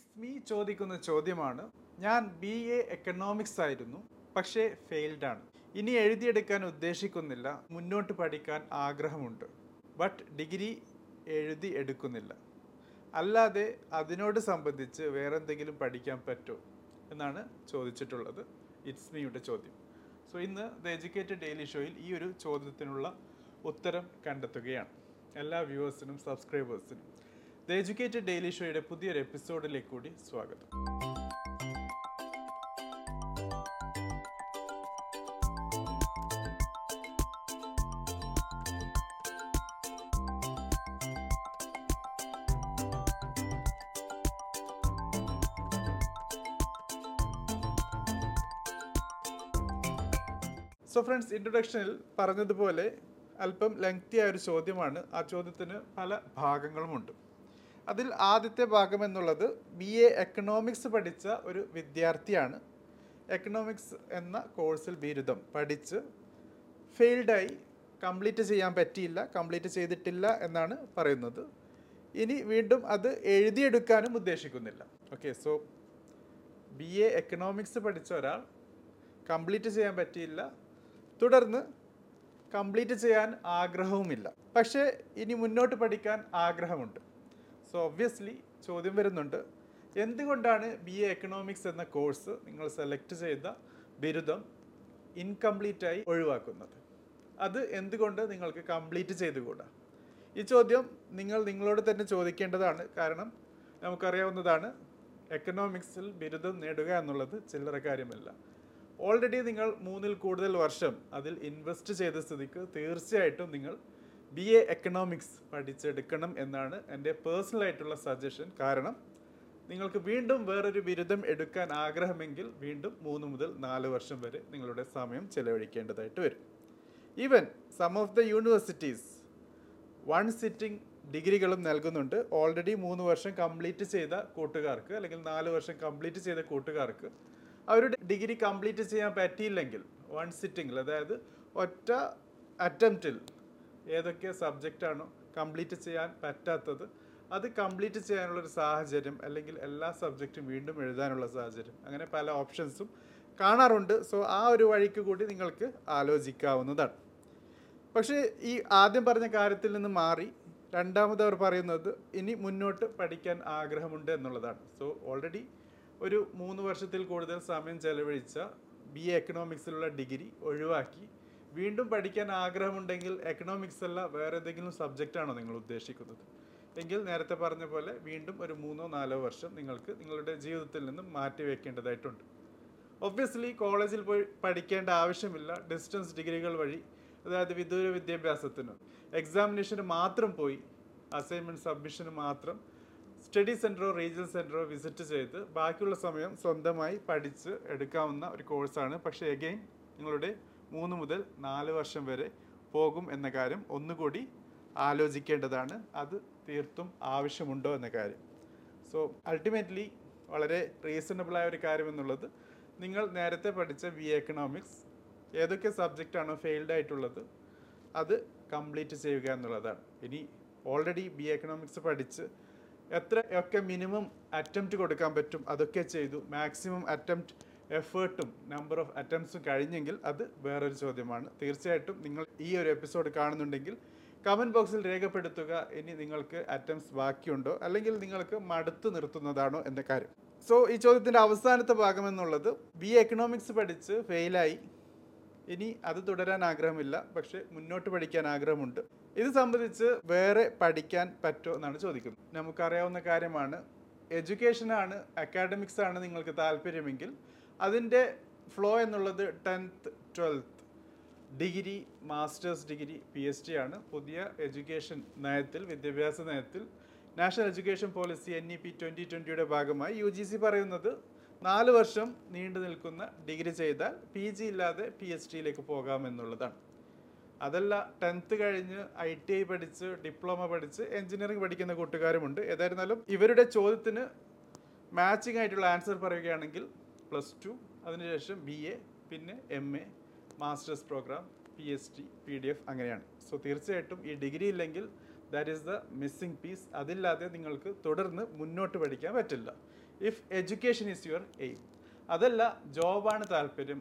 It's me ചോദിക്കുന്ന ചോദ്യമാണ്. ഞാൻ ബി എ എക്കണോമിക്സ് ആയിരുന്നു പക്ഷേ ഫെയിൽഡ് ആണ്. ഇനി എഴുതിയെടുക്കാൻ ഉദ്ദേശിക്കുന്നില്ല മുന്നോട്ട് പഠിക്കാൻ ആഗ്രഹമുണ്ട് ബട്ട് ഡിഗ്രി എഴുതി എടുക്കുന്നില്ല. അല്ലാതെ അതിനോട് സംബന്ധിച്ച് വേറെ എന്തെങ്കിലും പഠിക്കാൻ പറ്റുമോ എന്നാണ് ചോദിച്ചിട്ടുള്ളത്. ഇറ്റ്സ് മീയുടെ ചോദ്യം. സോ ഇന്ന് ദ എഡ്യൂക്കേറ്റഡ് ഡെയിലി ഷോയിൽ ഈ ഒരു ചോദ്യത്തിനുള്ള ഉത്തരം കണ്ടെത്തുകയാണ്. എല്ലാ വ്യൂവേഴ്സിനും സബ്സ്ക്രൈബേഴ്സിനും. ദ എജ്യൂക്കേറ്റഡ് ഡെയിലി ഷോയുടെ പുതിയൊരു എപ്പിസോഡിലേക്ക് കൂടി സ്വാഗതം. സോ ഫ്രണ്ട്സ് ഇൻട്രൊഡക്ഷനിൽ പറഞ്ഞതുപോലെ അല്പം ലെങ്തി ആയ ഒരു ചോദ്യമാണ്. ആ ചോദ്യത്തിന് പല ഭാഗങ്ങളുമുണ്ട്. അതിൽ ആദ്യത്തെ ഭാഗം എന്നുള്ളത് ബി എ എക്കണോമിക്സ് പഠിച്ച ഒരു വിദ്യാർത്ഥിയാണ്. എക്കണോമിക്സ് എന്ന കോഴ്സിൽ ബിരുദം പഠിച്ച് ഫെയിൽഡായി കംപ്ലീറ്റ് ചെയ്യാൻ പറ്റിയില്ല കംപ്ലീറ്റ് ചെയ്തിട്ടില്ല എന്നാണ് പറയുന്നത്. ഇനി വീണ്ടും അത് എഴുതിയെടുക്കാനും ഉദ്ദേശിക്കുന്നില്ല. Okay so B A economics പഠിച്ച ഒരാൾ കംപ്ലീറ്റ് ചെയ്യാൻ പറ്റിയില്ല. തുടർന്ന് കംപ്ലീറ്റ് ചെയ്യാൻ ആഗ്രഹവുമില്ല. പക്ഷേ ഇനി മുന്നോട്ട് പഠിക്കാൻ ആഗ്രഹമുണ്ട്. സോ ഒബ്വിയസ്ലി ചോദ്യം വരുന്നുണ്ട്. എന്തുകൊണ്ടാണ് ബി എ എക്കണോമിക്സ് എന്ന കോഴ്സ് നിങ്ങൾ സെലക്ട് ചെയ്ത ബിരുദം ഇൻകംപ്ലീറ്റായി ഒഴിവാക്കുന്നത്? അത് എന്തുകൊണ്ട് നിങ്ങൾക്ക് കംപ്ലീറ്റ് ചെയ്തുകൂടാ? ഈ ചോദ്യം നിങ്ങൾ നിങ്ങളോട് തന്നെ ചോദിക്കേണ്ടതാണ്. കാരണം നമുക്കറിയാവുന്നതാണ് എക്കണോമിക്സിൽ ബിരുദം നേടുക എന്നുള്ളത് ചില്ലറ കാര്യമല്ല. ഓൾറെഡി നിങ്ങൾ മൂന്നിൽ കൂടുതൽ വർഷം അതിൽ ഇൻവെസ്റ്റ് ചെയ്ത സ്ഥിതിക്ക് തീർച്ചയായിട്ടും നിങ്ങൾ ബി എ എക്കണോമിക്സ് പഠിച്ചെടുക്കണം എന്നാണ് എന്റെ പേഴ്സണൽ ആയിട്ടുള്ള സജഷൻ. കാരണം നിങ്ങൾക്ക് വീണ്ടും വേറൊരു ബിരുദം എടുക്കാൻ ആഗ്രഹമെങ്കിൽ വീണ്ടും മൂന്ന് മുതൽ നാല് വർഷം വരെ നിങ്ങളുടെ സമയം ചെലവഴിക്കേണ്ടതായിട്ട് വരും. Even some of the universities one sitting ഡിഗ്രികളും നൽകുന്നുണ്ട്. ഓൾറെഡി മൂന്ന് വർഷം കംപ്ലീറ്റ് ചെയ്ത കൂട്ടുകാർക്ക് അല്ലെങ്കിൽ നാല് വർഷം കംപ്ലീറ്റ് ചെയ്ത കൂട്ടുകാർക്ക് അവരുടെ ഡിഗ്രി കംപ്ലീറ്റ് ചെയ്യാൻ പറ്റിയില്ലെങ്കിൽ വൺ സിറ്റിംഗിൽ അതായത് ഒറ്റ അറ്റംപ്റ്റിൽ ഏതൊക്കെ സബ്ജക്റ്റാണോ കംപ്ലീറ്റ് ചെയ്യാൻ പറ്റാത്തത് അത് കംപ്ലീറ്റ് ചെയ്യാനുള്ളൊരു സാഹചര്യം അല്ലെങ്കിൽ എല്ലാ സബ്ജക്റ്റും വീണ്ടും എഴുതാനുള്ള സാഹചര്യം. അങ്ങനെ പല ഓപ്ഷൻസും കാണാറുണ്ട്. സോ ആ ഒരു വഴിക്ക് കൂടി നിങ്ങൾക്ക് ആലോചിക്കാവുന്നതാണ്. പക്ഷേ ഈ ആദ്യം പറഞ്ഞ കാര്യത്തിൽ നിന്ന് മാറി രണ്ടാമത് അവർ പറയുന്നത് ഇനി മുന്നോട്ട് പഠിക്കാൻ ആഗ്രഹമുണ്ട് എന്നുള്ളതാണ്. സോ ഓൾറെഡി ഒരു മൂന്ന് വർഷത്തിൽ കൂടുതൽ സമയം ചെലവഴിച്ച ബി എ എക്കണോമിക്സിലുള്ള ഡിഗ്രി ഒഴിവാക്കി വീണ്ടും പഠിക്കാൻ ആഗ്രഹമുണ്ടെങ്കിൽ എക്കണോമിക്സ് അല്ല വേറെ ഏതെങ്കിലും സബ്ജക്റ്റാണോ നിങ്ങൾ ഉദ്ദേശിക്കുന്നത്? എങ്കിൽ നേരത്തെ പറഞ്ഞ പോലെ വീണ്ടും ഒരു മൂന്നോ നാലോ വർഷം നിങ്ങൾക്ക് നിങ്ങളുടെ ജീവിതത്തിൽ നിന്നും മാറ്റി വയ്ക്കേണ്ടതായിട്ടുണ്ട് ഒബ്വിയസ്ലി കോളേജിൽ പോയി പഠിക്കേണ്ട ആവശ്യമില്ല. ഡിസ്റ്റൻസ് ഡിഗ്രികൾ വഴി അതായത് വിദൂര വിദ്യാഭ്യാസത്തിന് എക്സാമിനേഷന് മാത്രം പോയി അസൈൻമെന്റ് സബ്മിഷന് മാത്രം സ്റ്റഡി സെന്ററോ റീജിയൽ സെന്ററോ വിസിറ്റ് ചെയ്ത് ബാക്കിയുള്ള സമയം സ്വന്തമായി പഠിച്ച് എടുക്കാവുന്ന ഒരു കോഴ്സാണ് പക്ഷേ എഗെയിൻ നിങ്ങളുടെ മൂന്ന് മുതൽ നാല് വർഷം വരെ പോകും എന്ന കാര്യം ഒന്നുകൂടി ആലോചിക്കേണ്ടതാണ്. അത് തീർത്തും ആവശ്യമുണ്ടോ എന്ന കാര്യം. സോ അൾട്ടിമേറ്റ്ലി വളരെ റീസണബിളായ ഒരു കാര്യം എന്നുള്ളത് നിങ്ങൾ നേരത്തെ പഠിച്ച ബി എക്കണോമിക്സ് ഏതൊക്കെ സബ്ജക്റ്റാണോ ഫെയിൽഡ് ആയിട്ടുള്ളത് അത് കംപ്ലീറ്റ് ചെയ്യുക എന്നുള്ളതാണ്. ഇനി ഓൾറെഡി ബി എക്കണോമിക്സ് പഠിച്ച് എത്രയൊക്കെ മിനിമം അറ്റംപ്റ്റ് കൊടുക്കാൻ പറ്റും അതൊക്കെ ചെയ്തു. മാക്സിമം അറ്റംപ്റ്റ് എഫേർട്ടും നമ്പർ ഓഫ് അറ്റംപ്റ്റ്സും കഴിഞ്ഞെങ്കിൽ അത് വേറൊരു ചോദ്യമാണ്. തീർച്ചയായിട്ടും നിങ്ങൾ ഈ ഒരു എപ്പിസോഡ് കാണുന്നുണ്ടെങ്കിൽ കമന്റ് ബോക്സിൽ രേഖപ്പെടുത്തുക ഇനി നിങ്ങൾക്ക് അറ്റംപ്റ്റ്സ് ബാക്കിയുണ്ടോ അല്ലെങ്കിൽ നിങ്ങൾക്ക് മടുത്തു നിർത്തുന്നതാണോ എന്ന കാര്യം. സോ ഈ ചോദ്യത്തിന്റെ അവസാനത്തെ ഭാഗം എന്നുള്ളത് ബി എക്കണോമിക്സ് പഠിച്ച് ഫെയിലായി ഇനി അത് തുടരാൻ ആഗ്രഹമില്ല പക്ഷേ മുന്നോട്ട് പഠിക്കാൻ ആഗ്രഹമുണ്ട്. ഇത് സംബന്ധിച്ച് വേറെ പഠിക്കാൻ പറ്റുമോ എന്നാണ് ചോദിക്കുന്നത്. നമുക്കറിയാവുന്ന കാര്യമാണ് എഡ്യൂക്കേഷനാണ് അക്കാഡമിക്സ് ആണ് നിങ്ങൾക്ക് താല്പര്യമെങ്കിൽ അതിന്റെ ഫ്ലോ എന്നുള്ളത് tenth twelfth degree masters degree P H D ആണ്. പുതിയ എഡ്യൂക്കേഷൻ നയത്തിൽ വിദ്യാഭ്യാസ നയത്തിൽ national education policy N E P twenty ട്വന്റിയുടെ ഭാഗമായി യു ജി സി പറയുന്നത് നാല് വർഷം നീണ്ടു നിൽക്കുന്ന ഡിഗ്രി ചെയ്താൽ പി ജി ഇല്ലാതെ പി എച്ച് ഡിയിലേക്ക് പോകാമെന്നുള്ളതാണ് അതല്ല ടെൻത്ത് കഴിഞ്ഞ് ഐ ടി ഐ പഠിച്ച് ഡിപ്ലോമ പഠിച്ച് എഞ്ചിനീയറിംഗ് പഠിക്കുന്ന കൂട്ടുകാരുമുണ്ട്. ഏതായിരുന്നാലും ഇവരുടെ ചോദ്യത്തിന് മാച്ചിങ് ആയിട്ടുള്ള ആൻസർ പറയുകയാണെങ്കിൽ പ്ലസ് ടു അതിനുശേഷം ബി എ പിന്നെ M A masters program P H D P D F അങ്ങനെയാണ്. സോ തീർച്ചയായിട്ടും ഈ ഡിഗ്രി ഇല്ലെങ്കിൽ that is the missing piece അതില്ലാതെ നിങ്ങൾക്ക് തുടർന്ന് മുന്നോട്ട് പഠിക്കാൻ പറ്റില്ല. If education is your aim അതല്ല ജോബാണ് താല്പര്യം.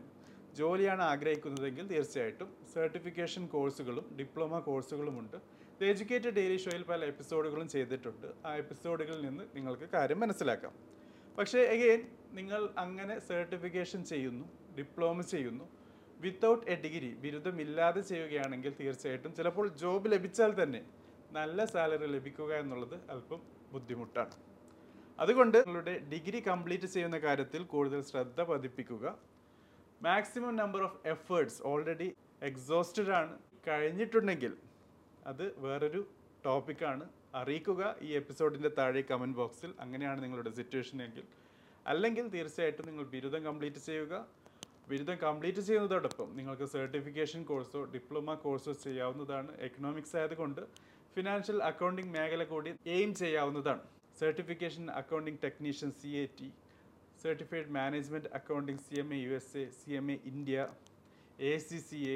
ജോലിയാണ് ആഗ്രഹിക്കുന്നതെങ്കിൽ തീർച്ചയായിട്ടും സർട്ടിഫിക്കേഷൻ കോഴ്സുകളും ഡിപ്ലോമ കോഴ്സുകളുമുണ്ട് ദ എഡ്യൂക്കേറ്റഡ് ഡെയിലി ഷോയിൽ പല എപ്പിസോഡുകളും ചെയ്തിട്ടുണ്ട്. ആ എപ്പിസോഡുകളിൽ നിന്ന് നിങ്ങൾക്ക് കാര്യം മനസ്സിലാക്കാം. പക്ഷേ എഗെയിൻ നിങ്ങൾ അങ്ങനെ സർട്ടിഫിക്കേഷൻ ചെയ്യുന്നു ഡിപ്ലോമ ചെയ്യുന്നു വിത്തൗട്ട് എ ഡിഗ്രി ബിരുദമില്ലാതെ ചെയ്യുകയാണെങ്കിൽ തീർച്ചയായിട്ടും ചിലപ്പോൾ ജോബ് ലഭിച്ചാൽ തന്നെ നല്ല സാലറി ലഭിക്കുക എന്നുള്ളത് അല്പം ബുദ്ധിമുട്ടാണ്. അതുകൊണ്ട് നിങ്ങളുടെ ഡിഗ്രി കംപ്ലീറ്റ് ചെയ്യുന്ന കാര്യത്തിൽ കൂടുതൽ ശ്രദ്ധ പതിപ്പിക്കുക. Maximum number of efforts already exhausted ആണ്. കഴിഞ്ഞിട്ടുണ്ടെങ്കിൽ അത് വേറൊരു ടോപ്പിക്കാണ് അറിയിക്കുക ഈ എപ്പിസോഡിന്റെ താഴെ കമന്റ് ബോക്സിൽ അങ്ങനെയാണ് നിങ്ങളുടെ സിറ്റുവേഷൻ എങ്കിൽ അല്ലെങ്കിൽ തീർച്ചയായിട്ടും നിങ്ങൾ ബിരുദം കംപ്ലീറ്റ് ചെയ്യുക. ബിരുദം കംപ്ലീറ്റ് ചെയ്യുന്നതോടൊപ്പം നിങ്ങൾക്ക് സർട്ടിഫിക്കേഷൻ കോഴ്സോ ഡിപ്ലോമ കോഴ്സോ ചെയ്യാവുന്നതാണ്. എക്കണോമിക്സ് ആയതുകൊണ്ട് ഫിനാൻഷ്യൽ അക്കൗണ്ടിംഗ് മേഖല കൂടി എയിം ചെയ്യാവുന്നതാണ്. Certification accounting technician C A T certified management accounting C M A U S A C M A India A C C A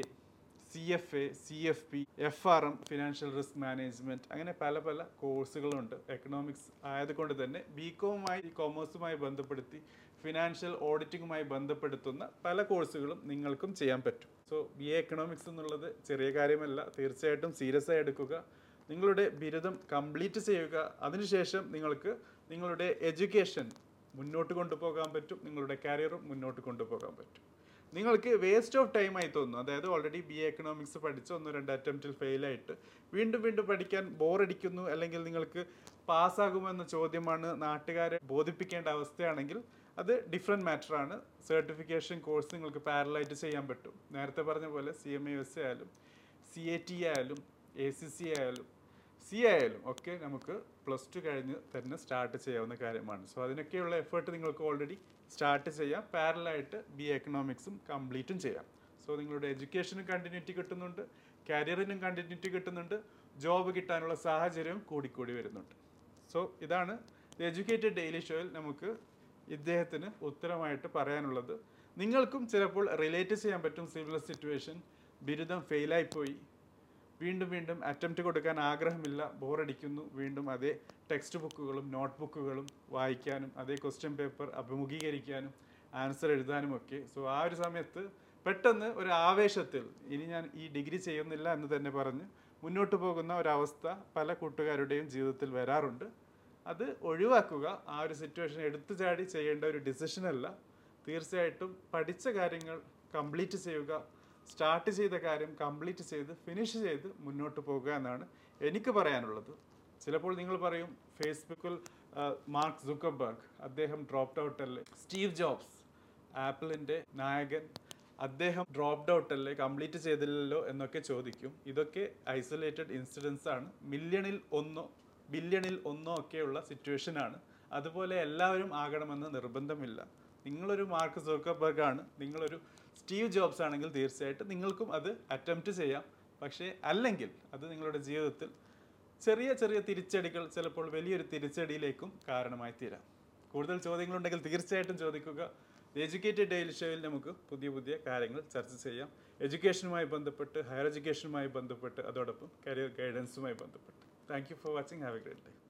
C F A C F P F R M financial risk management അങ്ങനെ പല പല കോഴ്സുകളുണ്ട്. Economics ആയതുകൊണ്ട് തന്നെ B കോമുമായി കോമേഴ്സുമായി ബന്ധപ്പെടുത്തി financial ഓഡിറ്റിങ്ങുമായി ബന്ധപ്പെടുത്തുന്ന പല കോഴ്സുകളും നിങ്ങൾക്കും ചെയ്യാൻ പറ്റും. സോ ബി എ എക്കണോമിക്സ് എന്നുള്ളത് ചെറിയ കാര്യമല്ല. തീർച്ചയായിട്ടും സീരിയസ് ആയി എടുക്കുക. നിങ്ങളുടെ ബിരുദം കംപ്ലീറ്റ് ചെയ്യുക. അതിനുശേഷം നിങ്ങൾക്ക് നിങ്ങളുടെ എഡ്യൂക്കേഷൻ മുന്നോട്ട് കൊണ്ടുപോകാൻ പറ്റും. നിങ്ങളുടെ കരിയറും മുന്നോട്ട് കൊണ്ടുപോകാൻ പറ്റും. നിങ്ങൾക്ക് വേസ്റ്റ് ഓഫ് ടൈം ആയി തോന്നുന്നു. അതായത് ഓൾറെഡി ബി എ എക്കണോമിക്സ് പഠിച്ച് ഒന്ന് രണ്ട് അറ്റംപ്റ്റിൽ ഫെയിലായിട്ട് വീണ്ടും വീണ്ടും പഠിക്കാൻ ബോറടിക്കുന്നു അല്ലെങ്കിൽ നിങ്ങൾക്ക് പാസ്സാകുമെന്ന ചോദ്യമാണ് നാട്ടുകാരെ ബോധിപ്പിക്കേണ്ട അവസ്ഥയാണെങ്കിൽ അത് ഡിഫറെന്റ് മാറ്ററാണ് സർട്ടിഫിക്കേഷൻ കോഴ്സ് നിങ്ങൾക്ക് പാരലായിട്ട് ചെയ്യാൻ പറ്റും. നേരത്തെ പറഞ്ഞ പോലെ സി എം എ എസ് ആയാലും സി എ ടി ആയാലും എ സി സി ആയാലും സി ആയാലും ഒക്കെ നമുക്ക് പ്ലസ് ടു കഴിഞ്ഞ് തന്നെ സ്റ്റാർട്ട് ചെയ്യാവുന്ന കാര്യമാണ്. സോ അതിനൊക്കെയുള്ള എഫേർട്ട് നിങ്ങൾക്ക് ഓൾറെഡി സ്റ്റാർട്ട് ചെയ്യാം. പാരലായിട്ട് ബി എക്കണോമിക്സും കംപ്ലീറ്റും ചെയ്യാം. സോ നിങ്ങളുടെ എഡ്യൂക്കേഷനും കണ്ടിന്യൂറ്റി കിട്ടുന്നുണ്ട്. കരിയറിനും കണ്ടിന്യൂറ്റി കിട്ടുന്നുണ്ട്. ജോബ് കിട്ടാനുള്ള സാഹചര്യവും കൂടിക്കൂടി വരുന്നുണ്ട്. സോ ഇതാണ് ദി എഡ്യൂക്കേറ്റഡ് ഡെയിലി ഷോയിൽ നമുക്ക് ഇദ്ദേഹത്തിന് ഉത്തരമായിട്ട് പറയാനുള്ളത്. നിങ്ങൾക്കും ചിലപ്പോൾ റിലേറ്റ് ചെയ്യാൻ പറ്റും സിവിൽ സിറ്റുവേഷൻ ബിരുദം ഫെയിലായി പോയി. വീണ്ടും വീണ്ടും അറ്റംപ്റ്റ് കൊടുക്കാൻ ആഗ്രഹമില്ല. ബോറടിക്കുന്നു വീണ്ടും അതേ ടെക്സ്റ്റ് ബുക്കുകളും നോട്ട് ബുക്കുകളും വായിക്കാനും അതേ ക്വസ്റ്റ്യൻ പേപ്പർ അഭിമുഖീകരിക്കാനും ആൻസർ എഴുതാനും ഒക്കെ സോ ആ ഒരു സമയത്ത് പെട്ടെന്ന് ഒരു ആവേശത്തിൽ ഇനി ഞാൻ ഈ ഡിഗ്രി ചെയ്യുന്നില്ല എന്ന് തന്നെ പറഞ്ഞ് മുന്നോട്ട് പോകുന്ന ഒരവസ്ഥ പല കൂട്ടുകാരുടെയും ജീവിതത്തിൽ വരാറുണ്ട്. അത് ഒഴിവാക്കുക ആ ഒരു സിറ്റുവേഷൻ എടുത്തു ചാടി ചെയ്യേണ്ട ഒരു ഡിസിഷനല്ല തീർച്ചയായിട്ടും പഠിച്ച കാര്യങ്ങൾ കംപ്ലീറ്റ് ചെയ്യുക സ്റ്റാർട്ട് ചെയ്ത കാര്യം കംപ്ലീറ്റ് ചെയ്ത് ഫിനിഷ് ചെയ്ത് മുന്നോട്ട് പോകുക എന്നാണ് എനിക്ക് പറയാനുള്ളത്. ചിലപ്പോൾ നിങ്ങൾ പറയും ഫേസ്ബുക്കിൽ മാർക്ക് സുക്കർബർഗ് അദ്ദേഹം ഡ്രോപ്പ് ഔട്ട് അല്ലേ? സ്റ്റീവ് ജോബ്സ് ആപ്പിളിന്റെ നായകൻ അദ്ദേഹം ഡ്രോപ്പ് ഔട്ട് അല്ലേ? കംപ്ലീറ്റ് ചെയ്തില്ലല്ലോ എന്നൊക്കെ ചോദിക്കും. ഇതൊക്കെ ഐസൊലേറ്റഡ് ഇൻസിഡൻസ് ആണ്. മില്യണിൽ ഒന്നോ ബില്യണിൽ ഒന്നോ ഒക്കെയുള്ള സിറ്റുവേഷൻ ആണ്. അതുപോലെ എല്ലാവരും ആകണമെന്ന് നിർബന്ധമില്ല. നിങ്ങളൊരു മാർക്ക് സുക്കർബർഗ് ആണ്. നിങ്ങളൊരു സ്റ്റീവ് ജോബ്സ് ആണെങ്കിൽ തീർച്ചയായിട്ടും നിങ്ങൾക്കും അത് അറ്റംപ്റ്റ് ചെയ്യാം. പക്ഷേ അല്ലെങ്കിൽ അത് നിങ്ങളുടെ ജീവിതത്തിൽ ചെറിയ ചെറിയ തിരിച്ചടികൾ ചിലപ്പോൾ വലിയൊരു തിരിച്ചടിയിലേക്കും കാരണമായി തീരാം. കൂടുതൽ ചോദ്യങ്ങളുണ്ടെങ്കിൽ തീർച്ചയായിട്ടും ചോദിക്കുക. എഡ്യൂക്കേറ്റഡ് ഡെയിലി ഷോയിൽ നമുക്ക് പുതിയ പുതിയ കാര്യങ്ങൾ ചർച്ച ചെയ്യാം. എഡ്യൂക്കേഷനുമായി ബന്ധപ്പെട്ട് ഹയർ എഡ്യൂക്കേഷനുമായി ബന്ധപ്പെട്ട് അതോടൊപ്പം കരിയർ ഗൈഡൻസുമായി ബന്ധപ്പെട്ട്. Thank you for watching. Have a great day.